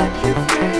set you free.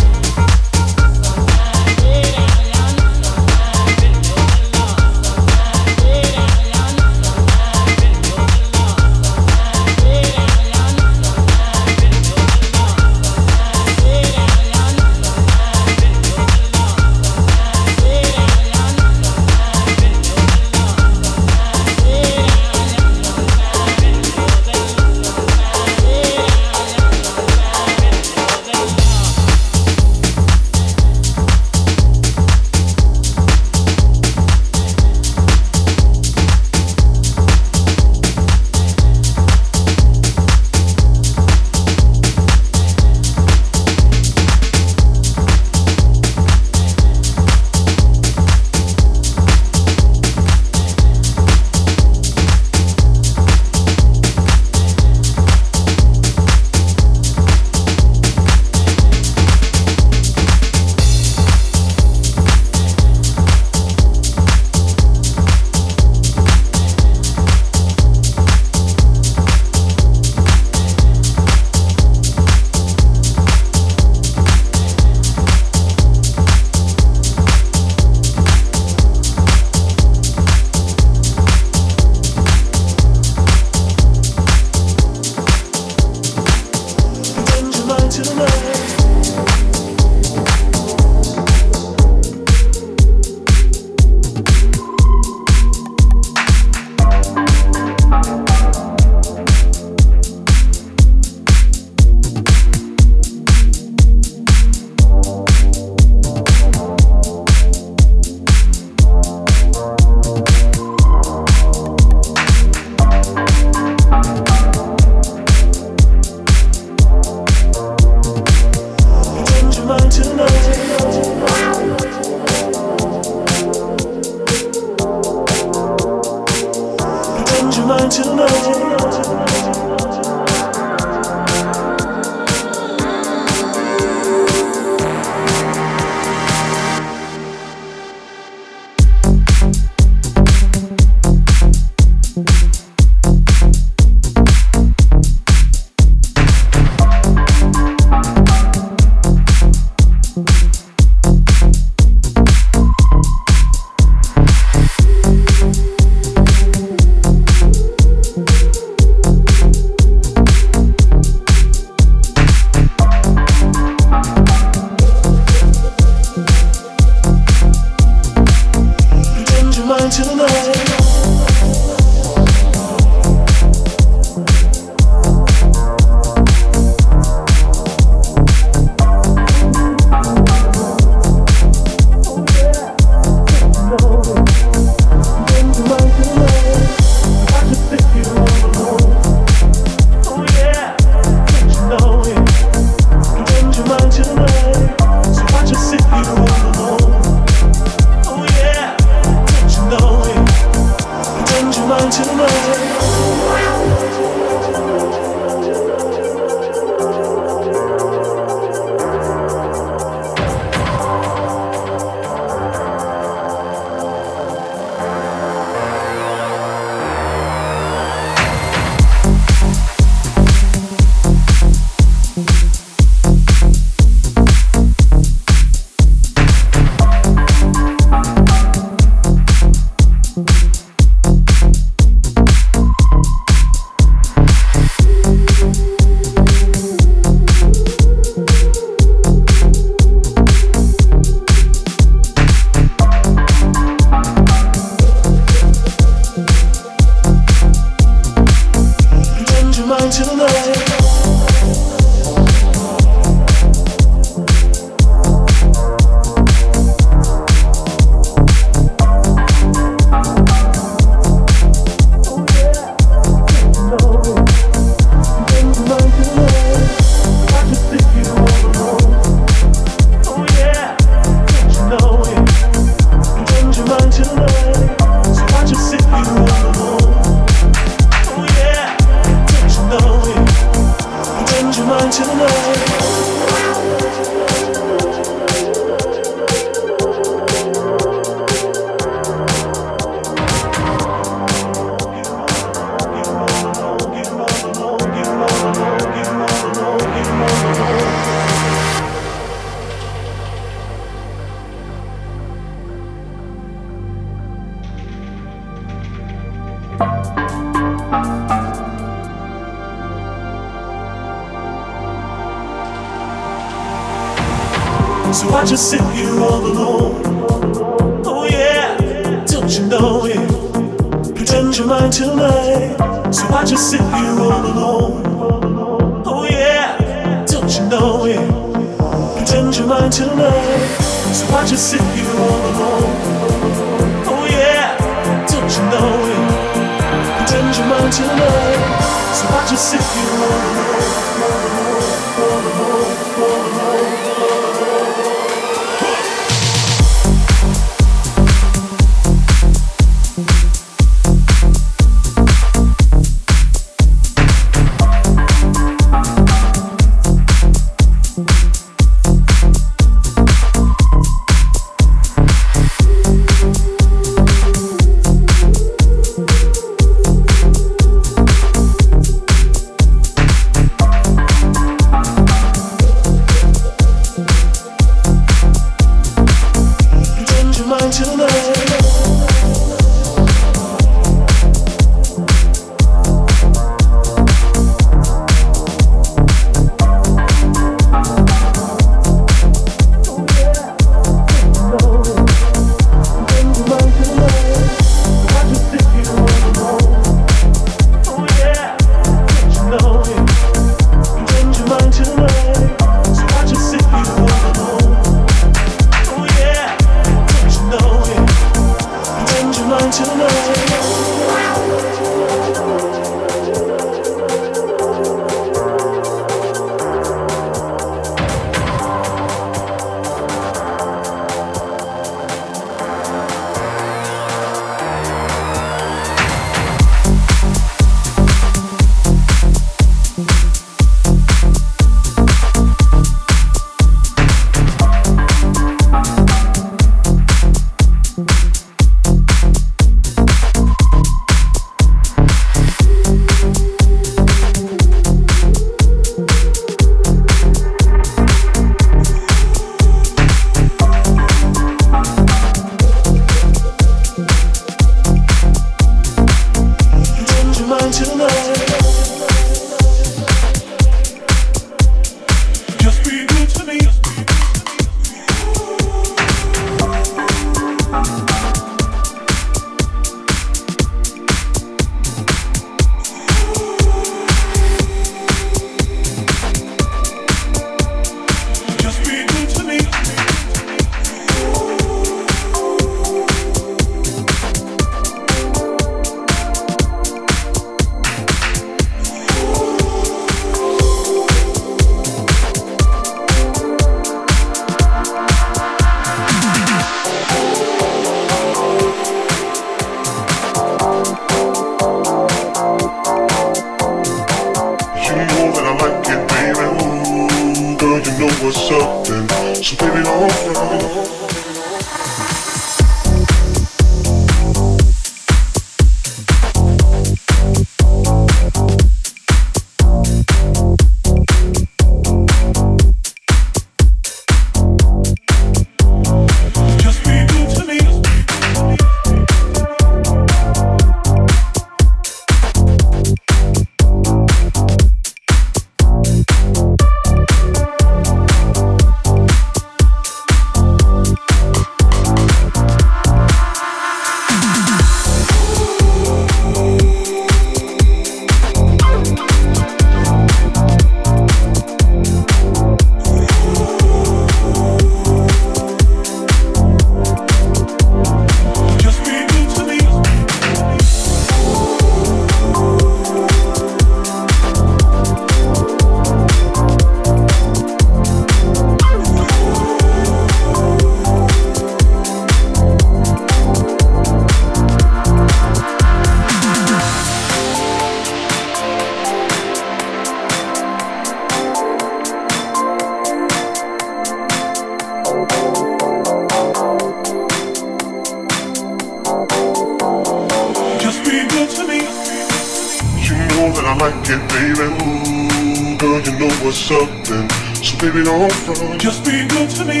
for something. So baby, don't front. Just be good to me.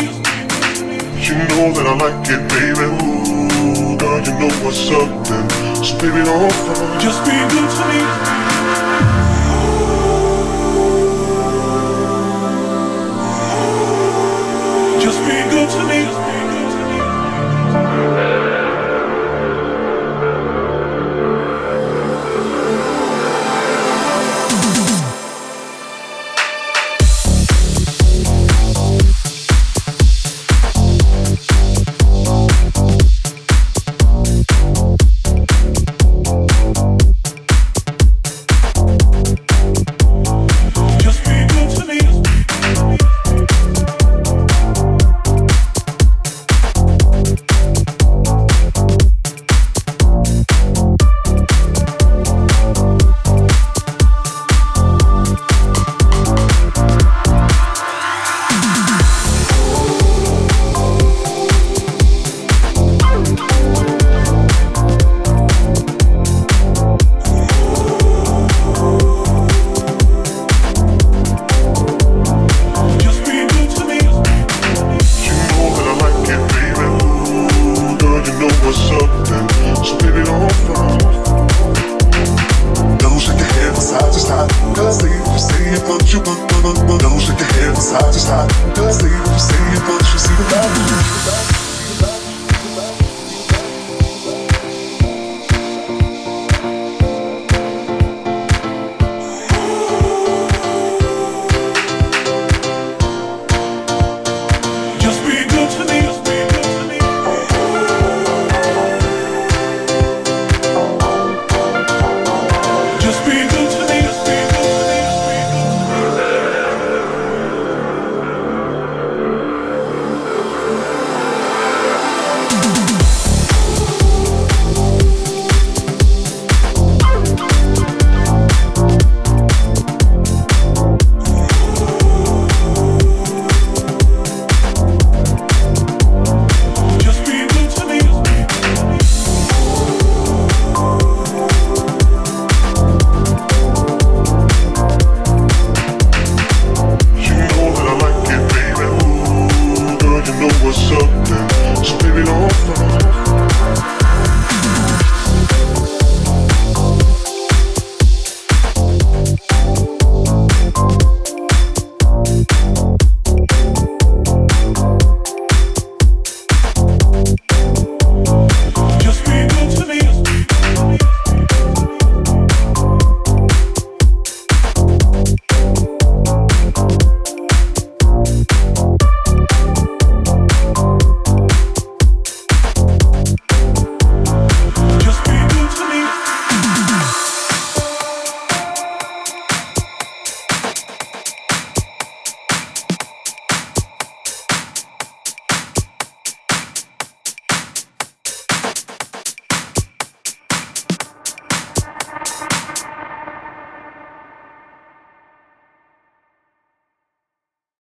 You know that I like it, baby. Ooh, girl, you know what's up then. So baby, don't front. Just be good to me. Just be good to me.